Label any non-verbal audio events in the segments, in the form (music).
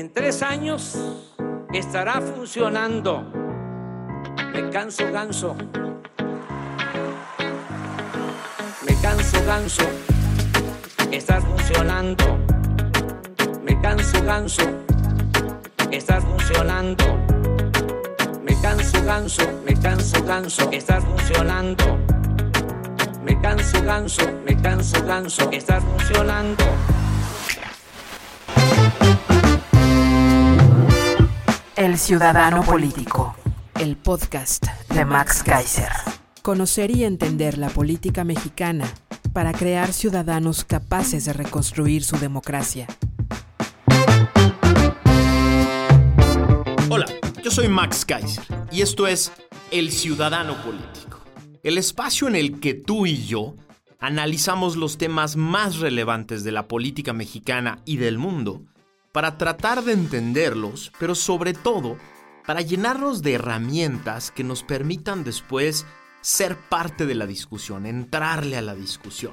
En tres años estará funcionando. Me canso ganso. Me canso ganso. Estás funcionando. Me canso ganso. Estás funcionando. Me canso ganso. Me canso ganso. Estás funcionando. Me canso ganso. Me canso ganso. Estás funcionando. El Ciudadano Político, el podcast de Max Kaiser. Conocer y entender la política mexicana para crear ciudadanos capaces de reconstruir su democracia. Hola, yo soy Max Kaiser y esto es El Ciudadano Político, el espacio en el que tú y yo analizamos los temas más relevantes de la política mexicana y del mundo para tratar de entenderlos, pero sobre todo para llenarnos de herramientas que nos permitan después ser parte de la discusión, entrarle a la discusión.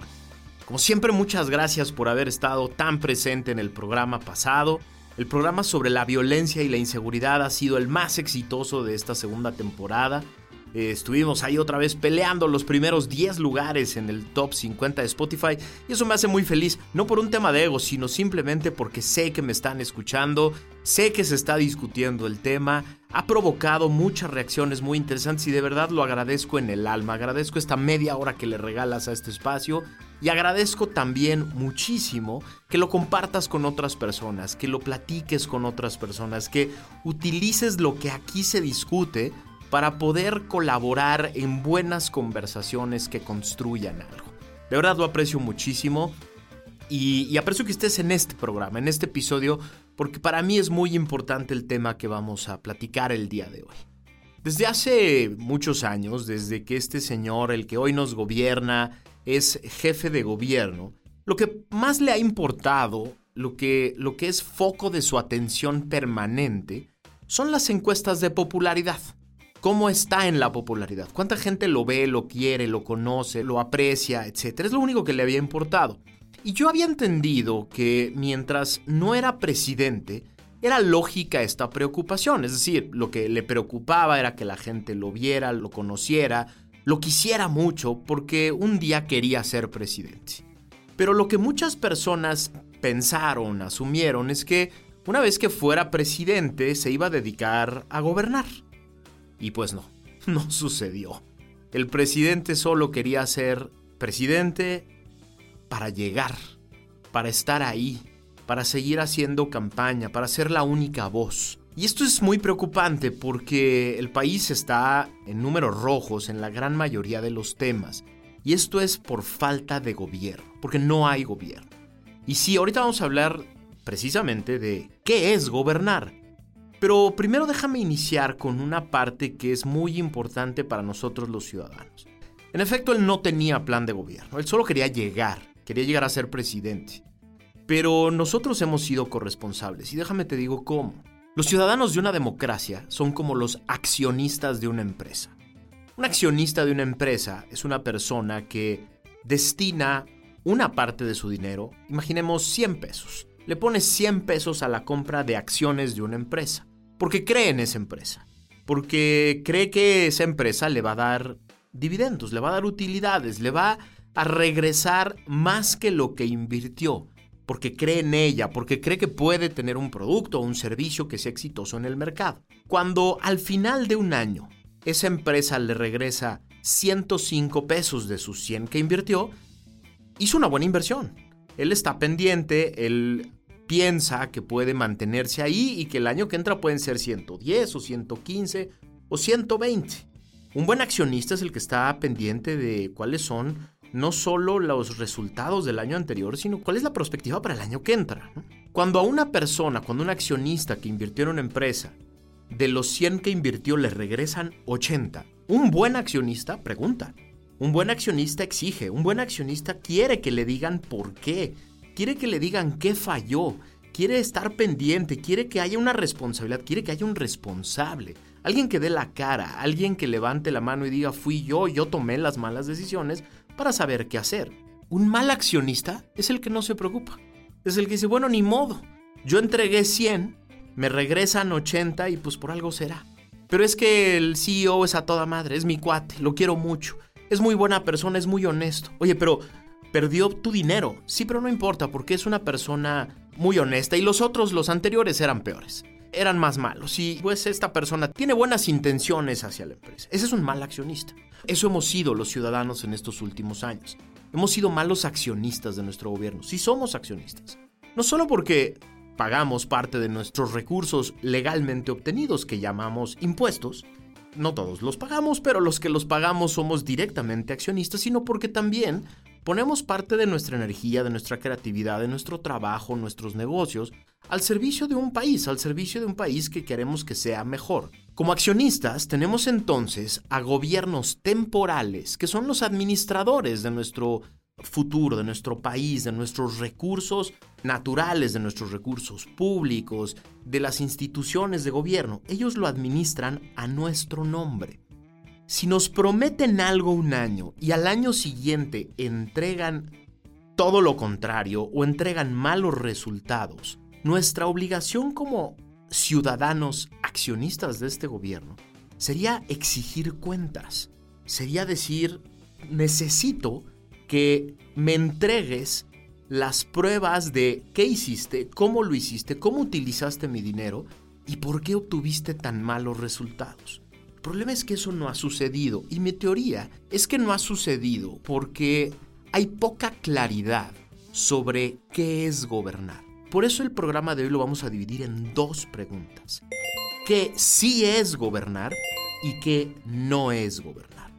Como siempre, muchas gracias por haber estado tan presente en el programa pasado. El programa sobre la violencia y la inseguridad ha sido el más exitoso de esta segunda temporada. Eh, estuvimos ahí otra vez peleando los primeros 10 lugares en el top 50 de Spotify y eso me hace muy feliz, no por un tema de ego, sino simplemente porque sé que me están escuchando, sé que se está discutiendo el tema, ha provocado muchas reacciones muy interesantes y de verdad lo agradezco en el alma, agradezco esta media hora que le regalas a este espacio y agradezco también muchísimo que lo compartas con otras personas, que lo platiques con otras personas, que utilices lo que aquí se discute para poder colaborar en buenas conversaciones que construyan algo. De verdad lo aprecio muchísimo y, aprecio que estés en este programa, en este episodio, porque para mí es muy importante el tema que vamos a platicar el día de hoy. Desde hace muchos años, desde que este señor, el que hoy nos gobierna, es jefe de gobierno, lo que más le ha importado, lo que, lo que es foco de su atención permanente, son las encuestas de popularidad cómo está en la popularidad, cuánta gente lo ve, lo quiere, lo conoce, lo aprecia, etc. Es lo único que le había importado. Y yo había entendido que mientras no era presidente, era lógica esta preocupación, es decir, lo que le preocupaba era que la gente lo viera, lo conociera, lo quisiera mucho porque un día quería ser presidente. Pero lo que muchas personas pensaron, asumieron, es que una vez que fuera presidente se iba a dedicar a gobernar. Y pues no, (laughs) no sucedió. El presidente solo quería ser presidente para llegar, para estar ahí, para seguir haciendo campaña, para ser la única voz. Y esto es muy preocupante porque el país está en números rojos en la gran mayoría de los temas. Y esto es por falta de gobierno, porque no hay gobierno. Y sí, ahorita vamos a hablar precisamente de qué es gobernar. Pero primero déjame iniciar con una parte que es muy importante para nosotros los ciudadanos. En efecto, él no tenía plan de gobierno, él solo quería llegar, quería llegar a ser presidente. Pero nosotros hemos sido corresponsables y déjame te digo cómo. Los ciudadanos de una democracia son como los accionistas de una empresa. Un accionista de una empresa es una persona que destina una parte de su dinero, imaginemos 100 pesos, le pone 100 pesos a la compra de acciones de una empresa porque cree en esa empresa, porque cree que esa empresa le va a dar dividendos, le va a dar utilidades, le va a regresar más que lo que invirtió, porque cree en ella, porque cree que puede tener un producto o un servicio que sea exitoso en el mercado. Cuando al final de un año esa empresa le regresa 105 pesos de sus 100 que invirtió, hizo una buena inversión. Él está pendiente, él piensa que puede mantenerse ahí y que el año que entra pueden ser 110 o 115 o 120. Un buen accionista es el que está pendiente de cuáles son no solo los resultados del año anterior, sino cuál es la perspectiva para el año que entra. Cuando a una persona, cuando un accionista que invirtió en una empresa, de los 100 que invirtió le regresan 80, un buen accionista pregunta. Un buen accionista exige, un buen accionista quiere que le digan por qué, quiere que le digan qué falló, quiere estar pendiente, quiere que haya una responsabilidad, quiere que haya un responsable, alguien que dé la cara, alguien que levante la mano y diga fui yo, yo tomé las malas decisiones para saber qué hacer. Un mal accionista es el que no se preocupa, es el que dice, bueno, ni modo, yo entregué 100, me regresan 80 y pues por algo será. Pero es que el CEO es a toda madre, es mi cuate, lo quiero mucho, es muy buena persona, es muy honesto. Oye, pero perdió tu dinero. Sí, pero no importa porque es una persona muy honesta y los otros, los anteriores, eran peores. Eran más malos y pues esta persona tiene buenas intenciones hacia la empresa. Ese es un mal accionista. Eso hemos sido los ciudadanos en estos últimos años. Hemos sido malos accionistas de nuestro gobierno. Sí somos accionistas. No solo porque pagamos parte de nuestros recursos legalmente obtenidos que llamamos impuestos, no todos los pagamos, pero los que los pagamos somos directamente accionistas, sino porque también ponemos parte de nuestra energía, de nuestra creatividad, de nuestro trabajo, nuestros negocios, al servicio de un país, al servicio de un país que queremos que sea mejor. Como accionistas tenemos entonces a gobiernos temporales, que son los administradores de nuestro futuro, de nuestro país, de nuestros recursos naturales, de nuestros recursos públicos, de las instituciones de gobierno. Ellos lo administran a nuestro nombre. Si nos prometen algo un año y al año siguiente entregan todo lo contrario o entregan malos resultados, nuestra obligación como ciudadanos accionistas de este gobierno sería exigir cuentas. Sería decir, necesito que me entregues las pruebas de qué hiciste, cómo lo hiciste, cómo utilizaste mi dinero y por qué obtuviste tan malos resultados. Problema es que eso no ha sucedido y mi teoría es que no ha sucedido porque hay poca claridad sobre qué es gobernar. Por eso el programa de hoy lo vamos a dividir en dos preguntas. ¿Qué sí es gobernar y qué no es gobernar?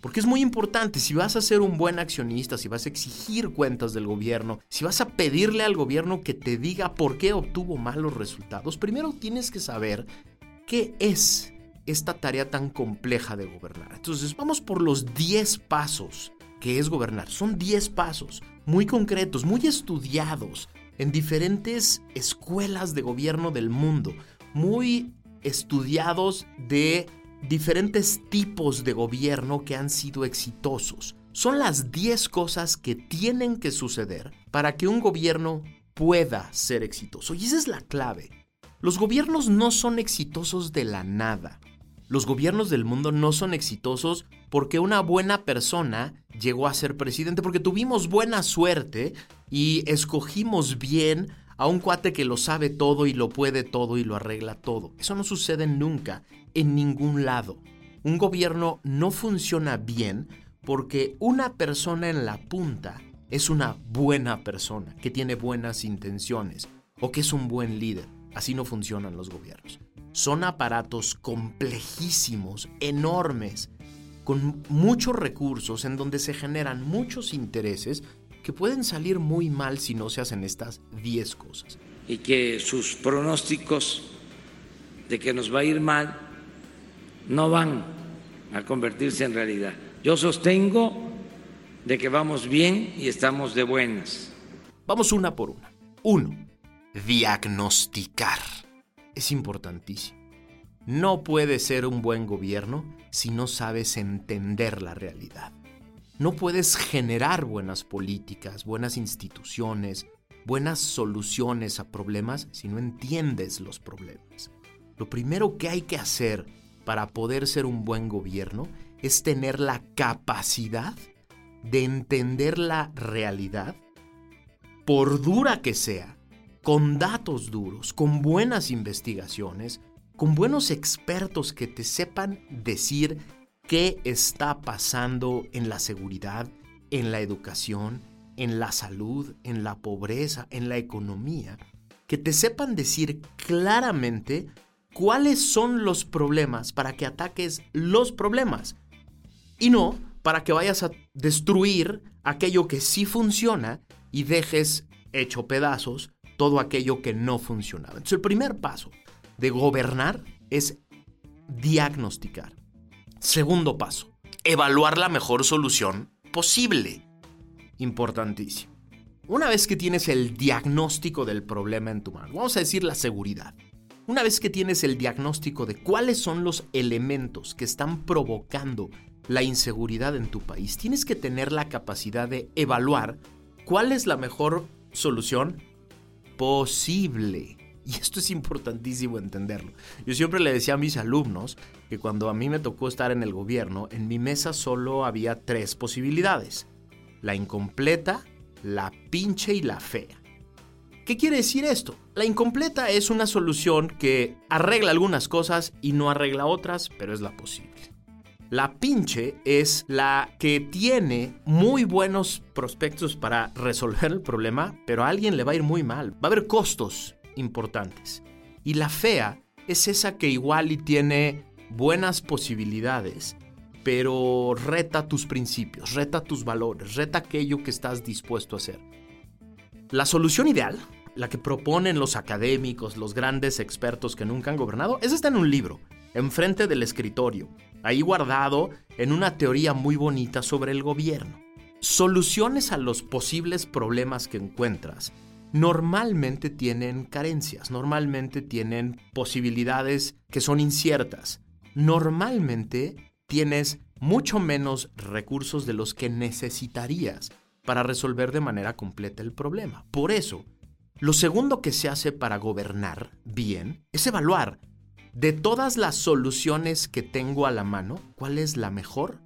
Porque es muy importante, si vas a ser un buen accionista, si vas a exigir cuentas del gobierno, si vas a pedirle al gobierno que te diga por qué obtuvo malos resultados, primero tienes que saber qué es esta tarea tan compleja de gobernar. Entonces vamos por los 10 pasos que es gobernar. Son 10 pasos muy concretos, muy estudiados en diferentes escuelas de gobierno del mundo, muy estudiados de diferentes tipos de gobierno que han sido exitosos. Son las 10 cosas que tienen que suceder para que un gobierno pueda ser exitoso. Y esa es la clave. Los gobiernos no son exitosos de la nada. Los gobiernos del mundo no son exitosos porque una buena persona llegó a ser presidente, porque tuvimos buena suerte y escogimos bien a un cuate que lo sabe todo y lo puede todo y lo arregla todo. Eso no sucede nunca, en ningún lado. Un gobierno no funciona bien porque una persona en la punta es una buena persona, que tiene buenas intenciones o que es un buen líder. Así no funcionan los gobiernos. Son aparatos complejísimos, enormes, con muchos recursos en donde se generan muchos intereses que pueden salir muy mal si no se hacen estas 10 cosas. Y que sus pronósticos de que nos va a ir mal no van a convertirse en realidad. Yo sostengo de que vamos bien y estamos de buenas. Vamos una por una. Uno, diagnosticar es importantísimo. No puedes ser un buen gobierno si no sabes entender la realidad. No puedes generar buenas políticas, buenas instituciones, buenas soluciones a problemas si no entiendes los problemas. Lo primero que hay que hacer para poder ser un buen gobierno es tener la capacidad de entender la realidad, por dura que sea, con datos duros, con buenas investigaciones, con buenos expertos que te sepan decir qué está pasando en la seguridad, en la educación, en la salud, en la pobreza, en la economía, que te sepan decir claramente cuáles son los problemas para que ataques los problemas y no para que vayas a destruir aquello que sí funciona y dejes hecho pedazos todo aquello que no funcionaba. Entonces el primer paso de gobernar es diagnosticar. Segundo paso, evaluar la mejor solución posible. Importantísimo. Una vez que tienes el diagnóstico del problema en tu mano, vamos a decir la seguridad. Una vez que tienes el diagnóstico de cuáles son los elementos que están provocando la inseguridad en tu país, tienes que tener la capacidad de evaluar cuál es la mejor solución posible. Y esto es importantísimo entenderlo. Yo siempre le decía a mis alumnos que cuando a mí me tocó estar en el gobierno, en mi mesa solo había tres posibilidades. La incompleta, la pinche y la fea. ¿Qué quiere decir esto? La incompleta es una solución que arregla algunas cosas y no arregla otras, pero es la posible. La pinche es la que tiene muy buenos prospectos para resolver el problema, pero a alguien le va a ir muy mal. Va a haber costos importantes. Y la fea es esa que igual y tiene buenas posibilidades, pero reta tus principios, reta tus valores, reta aquello que estás dispuesto a hacer. La solución ideal, la que proponen los académicos, los grandes expertos que nunca han gobernado, esa está en un libro, enfrente del escritorio, ahí guardado en una teoría muy bonita sobre el gobierno. Soluciones a los posibles problemas que encuentras normalmente tienen carencias, normalmente tienen posibilidades que son inciertas. Normalmente tienes mucho menos recursos de los que necesitarías para resolver de manera completa el problema. Por eso, lo segundo que se hace para gobernar bien es evaluar de todas las soluciones que tengo a la mano, cuál es la mejor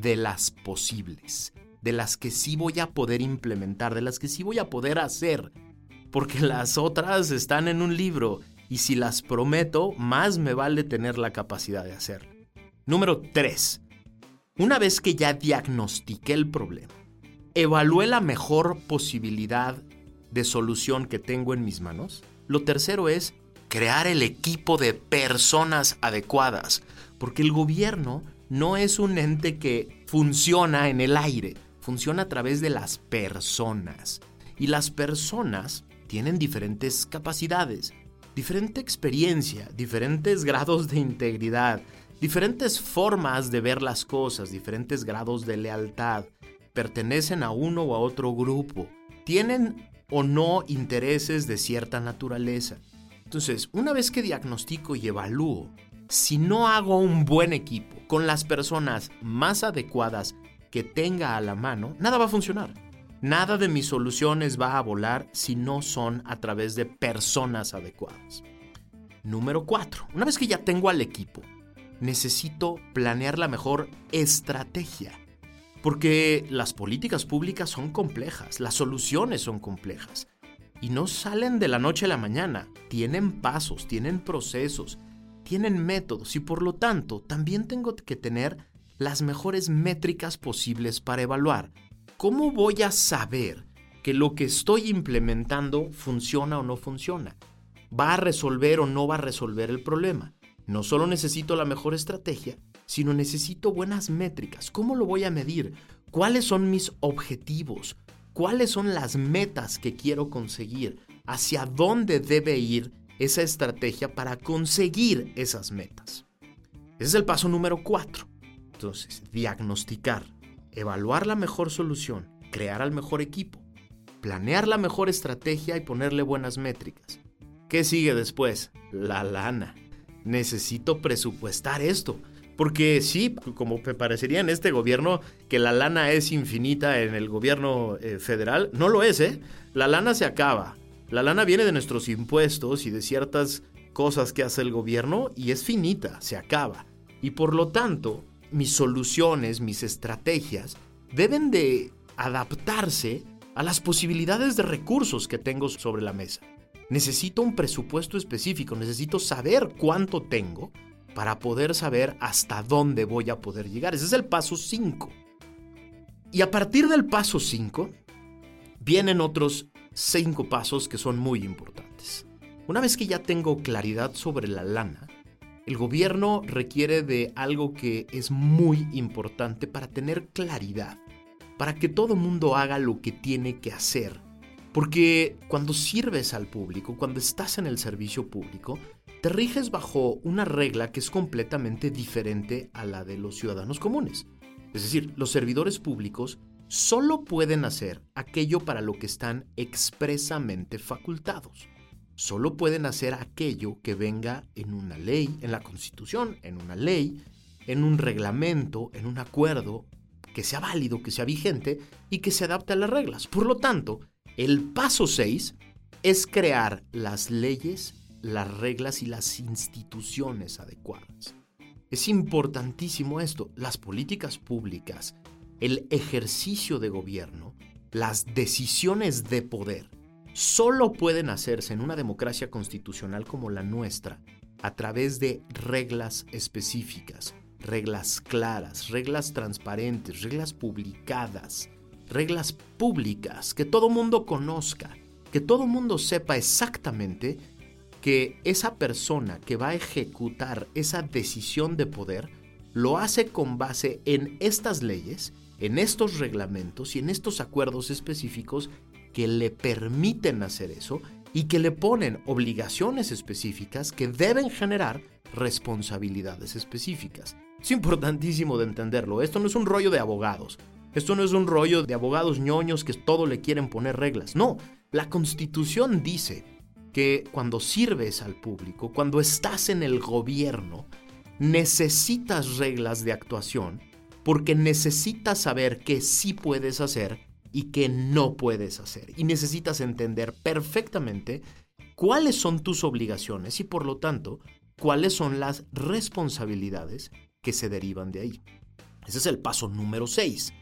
de las posibles, de las que sí voy a poder implementar, de las que sí voy a poder hacer porque las otras están en un libro y si las prometo, más me vale tener la capacidad de hacerlo. Número 3. Una vez que ya diagnostiqué el problema, evalué la mejor posibilidad de solución que tengo en mis manos, lo tercero es crear el equipo de personas adecuadas, porque el gobierno no es un ente que funciona en el aire, funciona a través de las personas. Y las personas tienen diferentes capacidades, diferente experiencia, diferentes grados de integridad, diferentes formas de ver las cosas, diferentes grados de lealtad, pertenecen a uno o a otro grupo, tienen o no intereses de cierta naturaleza. Entonces, una vez que diagnostico y evalúo, si no hago un buen equipo con las personas más adecuadas que tenga a la mano, nada va a funcionar. Nada de mis soluciones va a volar si no son a través de personas adecuadas. Número 4. Una vez que ya tengo al equipo, necesito planear la mejor estrategia. Porque las políticas públicas son complejas, las soluciones son complejas. Y no salen de la noche a la mañana. Tienen pasos, tienen procesos, tienen métodos y por lo tanto también tengo que tener las mejores métricas posibles para evaluar ¿cómo voy a saber que lo que estoy implementando funciona o no funciona? ¿Va a resolver o no va a resolver el problema? No solo necesito la mejor estrategia, sino necesito buenas métricas. ¿Cómo lo voy a medir? ¿Cuáles son mis objetivos? ¿Cuáles son las metas que quiero conseguir? ¿Hacia dónde debe ir esa estrategia para conseguir esas metas? Ese es el paso número cuatro. Entonces, diagnosticar evaluar la mejor solución, crear al mejor equipo, planear la mejor estrategia y ponerle buenas métricas. ¿Qué sigue después? La lana. Necesito presupuestar esto. Porque sí, como me parecería en este gobierno que la lana es infinita en el gobierno eh, federal, no lo es, ¿eh? La lana se acaba. La lana viene de nuestros impuestos y de ciertas cosas que hace el gobierno y es finita, se acaba. Y por lo tanto, mis soluciones, mis estrategias, deben de adaptarse a las posibilidades de recursos que tengo sobre la mesa. Necesito un presupuesto específico, necesito saber cuánto tengo para poder saber hasta dónde voy a poder llegar. Ese es el paso 5. Y a partir del paso 5, vienen otros 5 pasos que son muy importantes. Una vez que ya tengo claridad sobre la lana, El gobierno requiere de algo que es muy importante para tener claridad, para que todo mundo haga lo que tiene que hacer. Porque cuando sirves al público, cuando estás en el servicio público, te riges bajo una regla que es completamente diferente a la de los ciudadanos comunes. Es decir, los servidores públicos solo pueden hacer aquello para lo que están expresamente facultados solo pueden hacer aquello que venga en una ley, en la Constitución, en una ley, en un reglamento, en un acuerdo que sea válido, que sea vigente y que se adapte a las reglas. Por lo tanto, el paso 6 es crear las leyes, las reglas y las instituciones adecuadas. Es importantísimo esto, las políticas públicas, el ejercicio de gobierno, las decisiones de poder solo pueden hacerse en una democracia constitucional como la nuestra a través de reglas específicas, reglas claras, reglas transparentes, reglas publicadas, reglas públicas, que todo mundo conozca, que todo mundo sepa exactamente que esa persona que va a ejecutar esa decisión de poder lo hace con base en estas leyes, en estos reglamentos y en estos acuerdos específicos que le permiten hacer eso y que le ponen obligaciones específicas que deben generar responsabilidades específicas. Es importantísimo de entenderlo. Esto no es un rollo de abogados. Esto no es un rollo de abogados ñoños que todo le quieren poner reglas. No, la constitución dice que cuando sirves al público, cuando estás en el gobierno, necesitas reglas de actuación porque necesitas saber qué sí puedes hacer y que no puedes hacer. Y necesitas entender perfectamente cuáles son tus obligaciones y por lo tanto cuáles son las responsabilidades que se derivan de ahí. Ese es el paso número 6.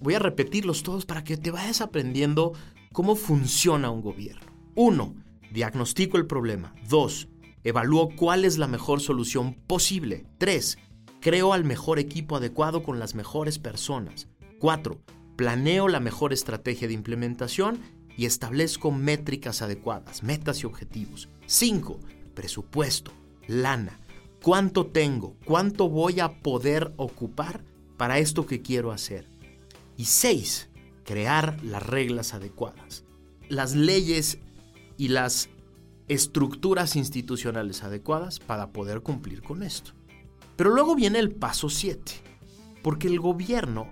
Voy a repetirlos todos para que te vayas aprendiendo cómo funciona un gobierno. 1. Diagnostico el problema. 2. Evalúo cuál es la mejor solución posible. 3. Creo al mejor equipo adecuado con las mejores personas. 4 planeo la mejor estrategia de implementación y establezco métricas adecuadas, metas y objetivos. 5. Presupuesto, lana. ¿Cuánto tengo? ¿Cuánto voy a poder ocupar para esto que quiero hacer? Y 6. Crear las reglas adecuadas. Las leyes y las estructuras institucionales adecuadas para poder cumplir con esto. Pero luego viene el paso 7, porque el gobierno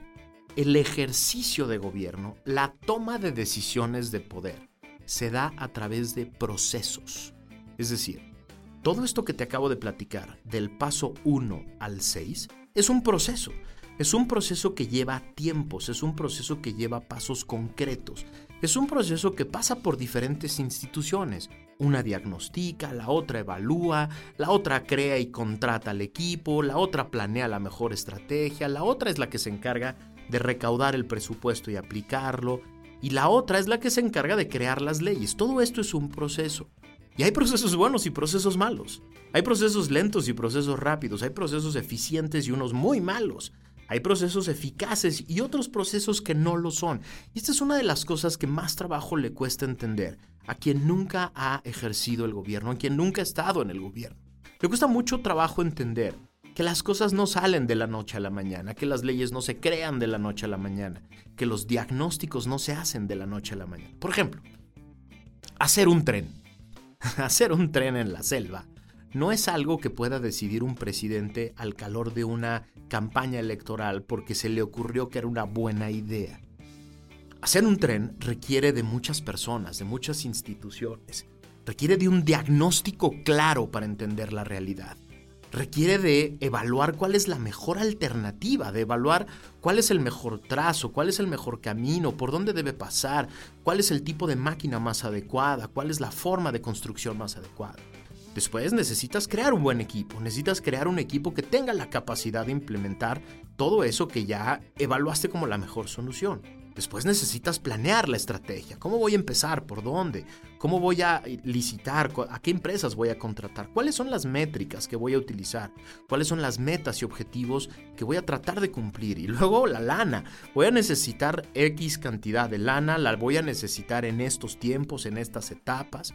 el ejercicio de gobierno, la toma de decisiones de poder, se da a través de procesos. Es decir, todo esto que te acabo de platicar, del paso 1 al 6, es un proceso. Es un proceso que lleva tiempos, es un proceso que lleva pasos concretos, es un proceso que pasa por diferentes instituciones. Una diagnostica, la otra evalúa, la otra crea y contrata al equipo, la otra planea la mejor estrategia, la otra es la que se encarga de recaudar el presupuesto y aplicarlo, y la otra es la que se encarga de crear las leyes. Todo esto es un proceso. Y hay procesos buenos y procesos malos. Hay procesos lentos y procesos rápidos. Hay procesos eficientes y unos muy malos. Hay procesos eficaces y otros procesos que no lo son. Y esta es una de las cosas que más trabajo le cuesta entender a quien nunca ha ejercido el gobierno, a quien nunca ha estado en el gobierno. Le cuesta mucho trabajo entender que las cosas no salen de la noche a la mañana, que las leyes no se crean de la noche a la mañana, que los diagnósticos no se hacen de la noche a la mañana. Por ejemplo, hacer un tren. (laughs) hacer un tren en la selva no es algo que pueda decidir un presidente al calor de una campaña electoral porque se le ocurrió que era una buena idea. Hacer un tren requiere de muchas personas, de muchas instituciones, requiere de un diagnóstico claro para entender la realidad requiere de evaluar cuál es la mejor alternativa, de evaluar cuál es el mejor trazo, cuál es el mejor camino, por dónde debe pasar, cuál es el tipo de máquina más adecuada, cuál es la forma de construcción más adecuada. Después necesitas crear un buen equipo, necesitas crear un equipo que tenga la capacidad de implementar todo eso que ya evaluaste como la mejor solución. Después necesitas planear la estrategia. ¿Cómo voy a empezar? ¿Por dónde? ¿Cómo voy a licitar? ¿A qué empresas voy a contratar? ¿Cuáles son las métricas que voy a utilizar? ¿Cuáles son las metas y objetivos que voy a tratar de cumplir? Y luego la lana. Voy a necesitar X cantidad de lana, la voy a necesitar en estos tiempos, en estas etapas.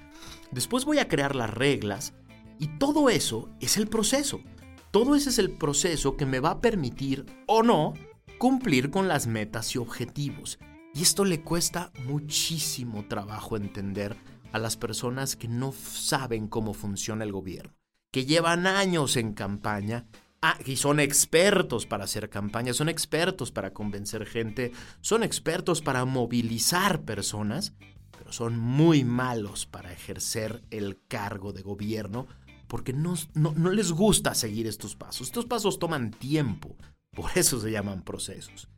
Después voy a crear las reglas Y todo eso es el proceso. Todo ese es el proceso que me va a permitir o no cumplir con las metas y objetivos. Y esto le cuesta muchísimo trabajo entender a las personas que no saben cómo funciona el gobierno, que llevan años en campaña ah, y son expertos para hacer campaña, son expertos para convencer gente, son expertos para movilizar personas, pero son muy malos para ejercer el cargo de gobierno porque no, no, les gusta seguir estos pasos. Estos pasos toman tiempo, por eso se llaman procesos.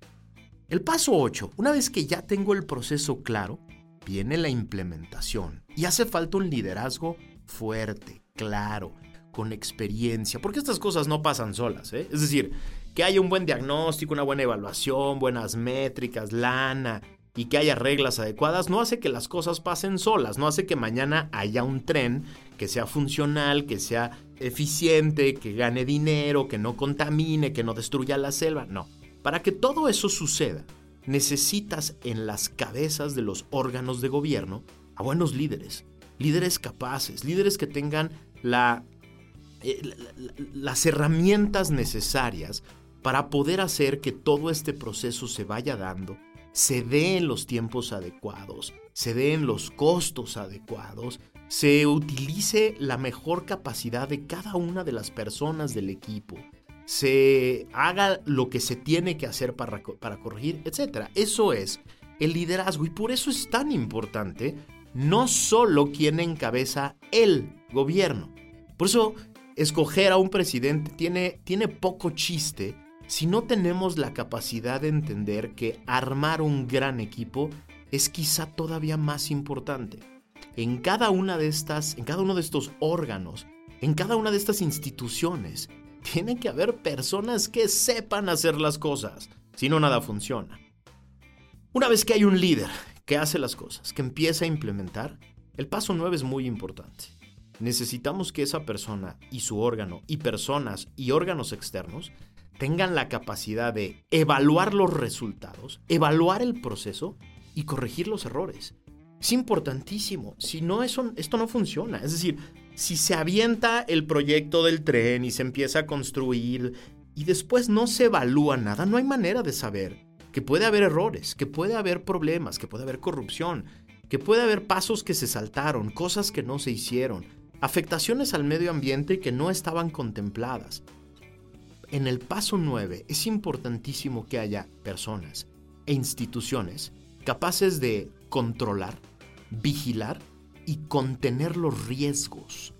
El paso 8, una vez que ya tengo el proceso claro, viene la implementación y hace falta un liderazgo fuerte, claro, con experiencia, porque estas cosas no pasan solas, ¿eh? es decir, que haya un buen diagnóstico, una buena evaluación, buenas métricas, lana, y que haya reglas adecuadas no hace que las cosas pasen solas, no hace que mañana haya un tren que sea funcional, que sea eficiente, que gane dinero, que no contamine, que no destruya la selva. No. Para que todo eso suceda, necesitas en las cabezas de los órganos de gobierno a buenos líderes, líderes capaces, líderes que tengan la, eh, las herramientas necesarias para poder hacer que todo este proceso se vaya dando se dé en los tiempos adecuados, se dé en los costos adecuados, se utilice la mejor capacidad de cada una de las personas del equipo, se haga lo que se tiene que hacer para, para corregir, etc. Eso es el liderazgo y por eso es tan importante no solo quien encabeza el gobierno. Por eso escoger a un presidente tiene, tiene poco chiste si no tenemos la capacidad de entender que armar un gran equipo es quizá todavía más importante. En cada una de estas, en cada uno de estos órganos, en cada una de estas instituciones, (laughs) tiene que haber personas que sepan hacer las cosas, si no nada funciona. Una vez que hay un líder que hace las cosas, que empieza a implementar, el paso 9 es muy importante. Necesitamos que esa persona y su órgano y personas y órganos externos tengan la capacidad de evaluar los resultados, evaluar el proceso y corregir los errores. Es importantísimo. Si no, eso, esto no funciona. Es decir, si se avienta el proyecto del tren y se empieza a construir y después no se evalúa nada, no hay manera de saber que puede haber errores, que puede haber problemas, que puede haber corrupción, que puede haber pasos que se saltaron, cosas que no se hicieron, afectaciones al medio ambiente que no estaban contempladas en el paso 9 es importantísimo que haya personas e instituciones capaces de controlar, vigilar y contener los riesgos.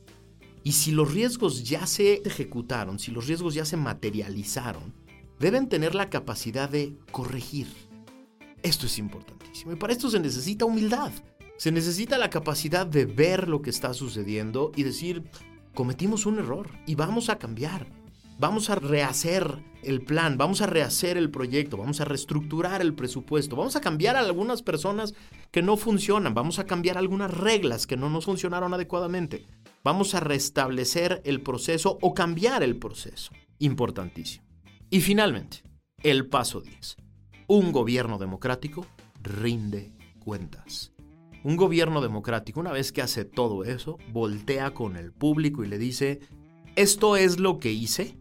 Y si los riesgos ya se ejecutaron, si los riesgos ya se materializaron, deben tener la capacidad de corregir. Esto es importantísimo. Y para esto se necesita humildad. Se necesita la capacidad de ver lo que está sucediendo y decir, cometimos un error y vamos a cambiar vamos a rehacer el plan, vamos a rehacer el proyecto, vamos a reestructurar el presupuesto, vamos a cambiar a algunas personas que no funcionan, vamos a cambiar algunas reglas que no nos funcionaron adecuadamente, vamos a restablecer el proceso o cambiar el proceso. Importantísimo. Y finalmente, el paso 10. Un gobierno democrático rinde cuentas. Un gobierno democrático, una vez que hace todo eso, voltea con el público y le dice, esto es lo que hice,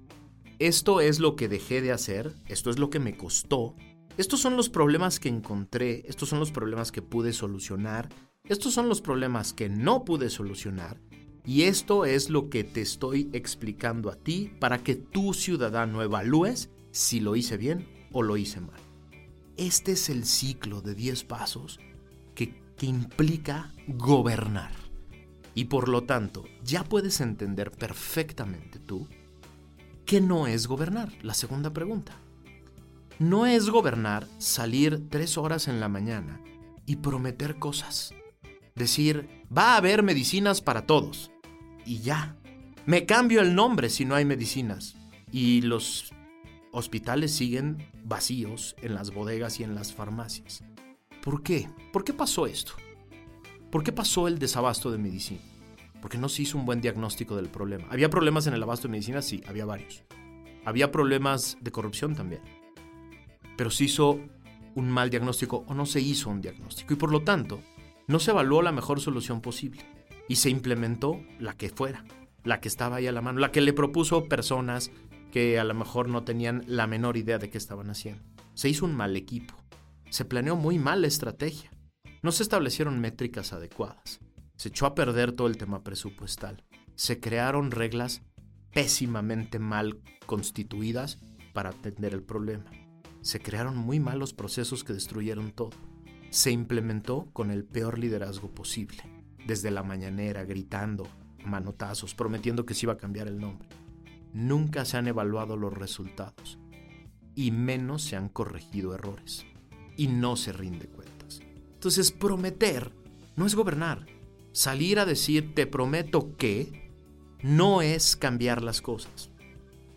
esto es lo que dejé de hacer, esto es lo que me costó, estos son los problemas que encontré, estos son los problemas que pude solucionar, estos son los problemas que no pude solucionar y esto es lo que te estoy explicando a ti para que tú ciudadano evalúes si lo hice bien o lo hice mal. Este es el ciclo de 10 pasos que, que implica gobernar. Y por lo tanto, ya puedes entender perfectamente tú ¿Qué no es gobernar? La segunda pregunta. No es gobernar salir tres horas en la mañana y prometer cosas. Decir, va a haber medicinas para todos. Y ya. Me cambio el nombre si no hay medicinas. Y los hospitales siguen vacíos en las bodegas y en las farmacias. ¿Por qué? ¿Por qué pasó esto? ¿Por qué pasó el desabasto de medicina? Porque no se hizo un buen diagnóstico del problema. ¿Había problemas en el abasto de medicina? Sí, había varios. Había problemas de corrupción también. Pero se hizo un mal diagnóstico o no se hizo un diagnóstico y por lo tanto no se evaluó la mejor solución posible y se implementó la que fuera. la que estaba ahí a la mano, la que le propuso personas que a lo mejor no tenían la menor idea de qué estaban haciendo. Se hizo un mal equipo. Se planeó muy mal la estrategia. No se establecieron métricas adecuadas. Se echó a perder todo el tema presupuestal. Se crearon reglas pésimamente mal constituidas para atender el problema. Se crearon muy malos procesos que destruyeron todo. Se implementó con el peor liderazgo posible, desde la mañanera, gritando, manotazos, prometiendo que se iba a cambiar el nombre. Nunca se han evaluado los resultados y menos se han corregido errores y no se rinde cuentas. Entonces, prometer no es gobernar. Salir a decir te prometo que no es cambiar las cosas.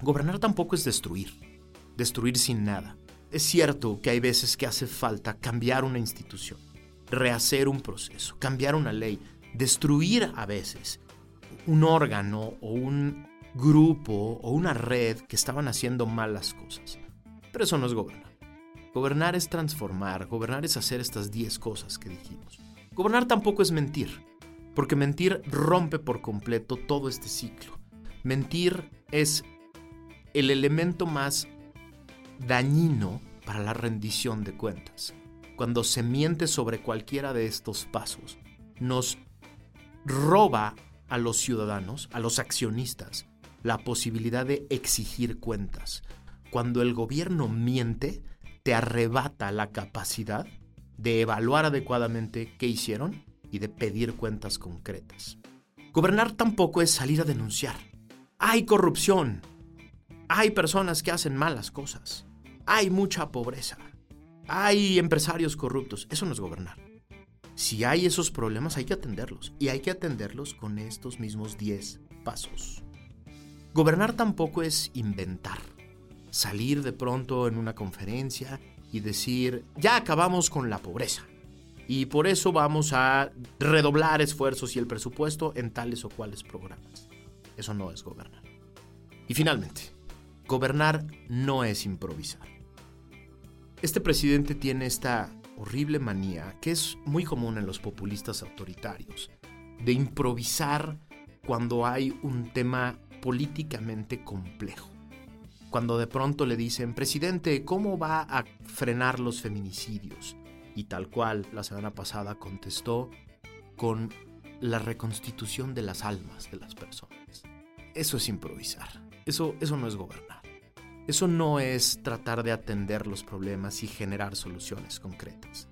Gobernar tampoco es destruir, destruir sin nada. Es cierto que hay veces que hace falta cambiar una institución, rehacer un proceso, cambiar una ley, destruir a veces un órgano o un grupo o una red que estaban haciendo malas cosas. Pero eso no es gobernar. Gobernar es transformar, gobernar es hacer estas 10 cosas que dijimos. Gobernar tampoco es mentir, porque mentir rompe por completo todo este ciclo. Mentir es el elemento más dañino para la rendición de cuentas. Cuando se miente sobre cualquiera de estos pasos, nos roba a los ciudadanos, a los accionistas, la posibilidad de exigir cuentas. Cuando el gobierno miente, te arrebata la capacidad de evaluar adecuadamente qué hicieron y de pedir cuentas concretas. Gobernar tampoco es salir a denunciar. Hay corrupción. Hay personas que hacen malas cosas. Hay mucha pobreza. Hay empresarios corruptos. Eso no es gobernar. Si hay esos problemas hay que atenderlos. Y hay que atenderlos con estos mismos 10 pasos. Gobernar tampoco es inventar. Salir de pronto en una conferencia y decir, ya acabamos con la pobreza. Y por eso vamos a redoblar esfuerzos y el presupuesto en tales o cuales programas. Eso no es gobernar. Y finalmente, gobernar no es improvisar. Este presidente tiene esta horrible manía que es muy común en los populistas autoritarios, de improvisar cuando hay un tema políticamente complejo. Cuando de pronto le dicen, presidente, ¿cómo va a frenar los feminicidios? Y tal cual la semana pasada contestó con la reconstitución de las almas de las personas. Eso es improvisar. Eso, eso no es gobernar. Eso no es tratar de atender los problemas y generar soluciones concretas.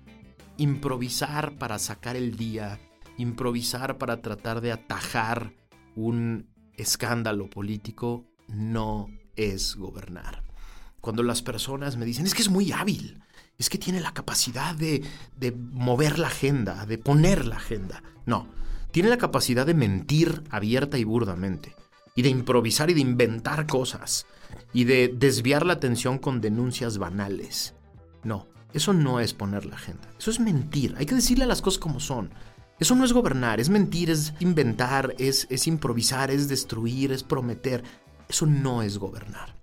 Improvisar para sacar el día, improvisar para tratar de atajar un escándalo político no es gobernar. Cuando las personas me dicen, es que es muy hábil, es que tiene la capacidad de, de mover la agenda, de poner la agenda. No, tiene la capacidad de mentir abierta y burdamente, y de improvisar y de inventar cosas, y de desviar la atención con denuncias banales. No, eso no es poner la agenda, eso es mentir, hay que decirle las cosas como son. Eso no es gobernar, es mentir, es inventar, es, es improvisar, es destruir, es prometer. Eso no es gobernar.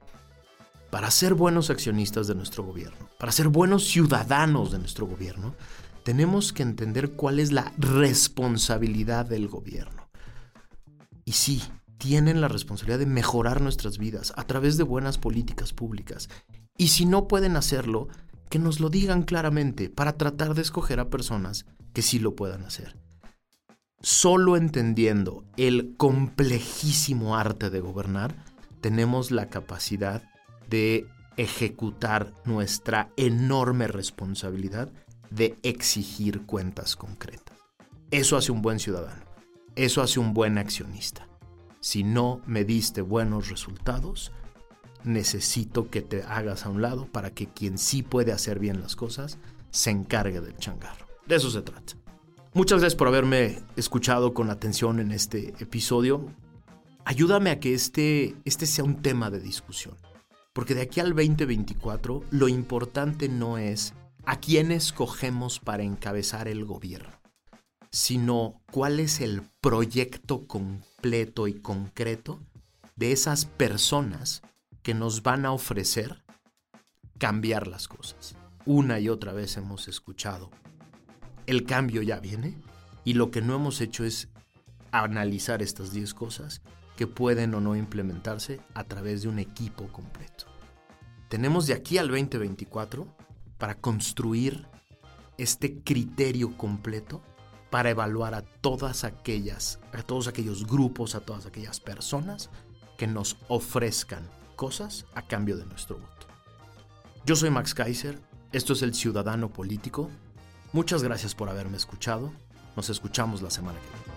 Para ser buenos accionistas de nuestro gobierno, para ser buenos ciudadanos de nuestro gobierno, tenemos que entender cuál es la responsabilidad del gobierno. Y sí, tienen la responsabilidad de mejorar nuestras vidas a través de buenas políticas públicas. Y si no pueden hacerlo, que nos lo digan claramente para tratar de escoger a personas que sí lo puedan hacer. Solo entendiendo el complejísimo arte de gobernar, tenemos la capacidad de ejecutar nuestra enorme responsabilidad de exigir cuentas concretas. Eso hace un buen ciudadano, eso hace un buen accionista. Si no me diste buenos resultados, necesito que te hagas a un lado para que quien sí puede hacer bien las cosas se encargue del changarro. De eso se trata. Muchas gracias por haberme escuchado con atención en este episodio. Ayúdame a que este, este sea un tema de discusión. Porque de aquí al 2024 lo importante no es a quién escogemos para encabezar el gobierno, sino cuál es el proyecto completo y concreto de esas personas que nos van a ofrecer cambiar las cosas. Una y otra vez hemos escuchado el cambio ya viene y lo que no hemos hecho es analizar estas 10 cosas que pueden o no implementarse a través de un equipo completo. Tenemos de aquí al 2024 para construir este criterio completo para evaluar a todas aquellas, a todos aquellos grupos, a todas aquellas personas que nos ofrezcan cosas a cambio de nuestro voto. Yo soy Max Kaiser, esto es El Ciudadano Político. Muchas gracias por haberme escuchado. Nos escuchamos la semana que viene.